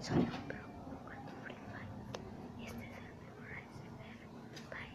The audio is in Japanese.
それを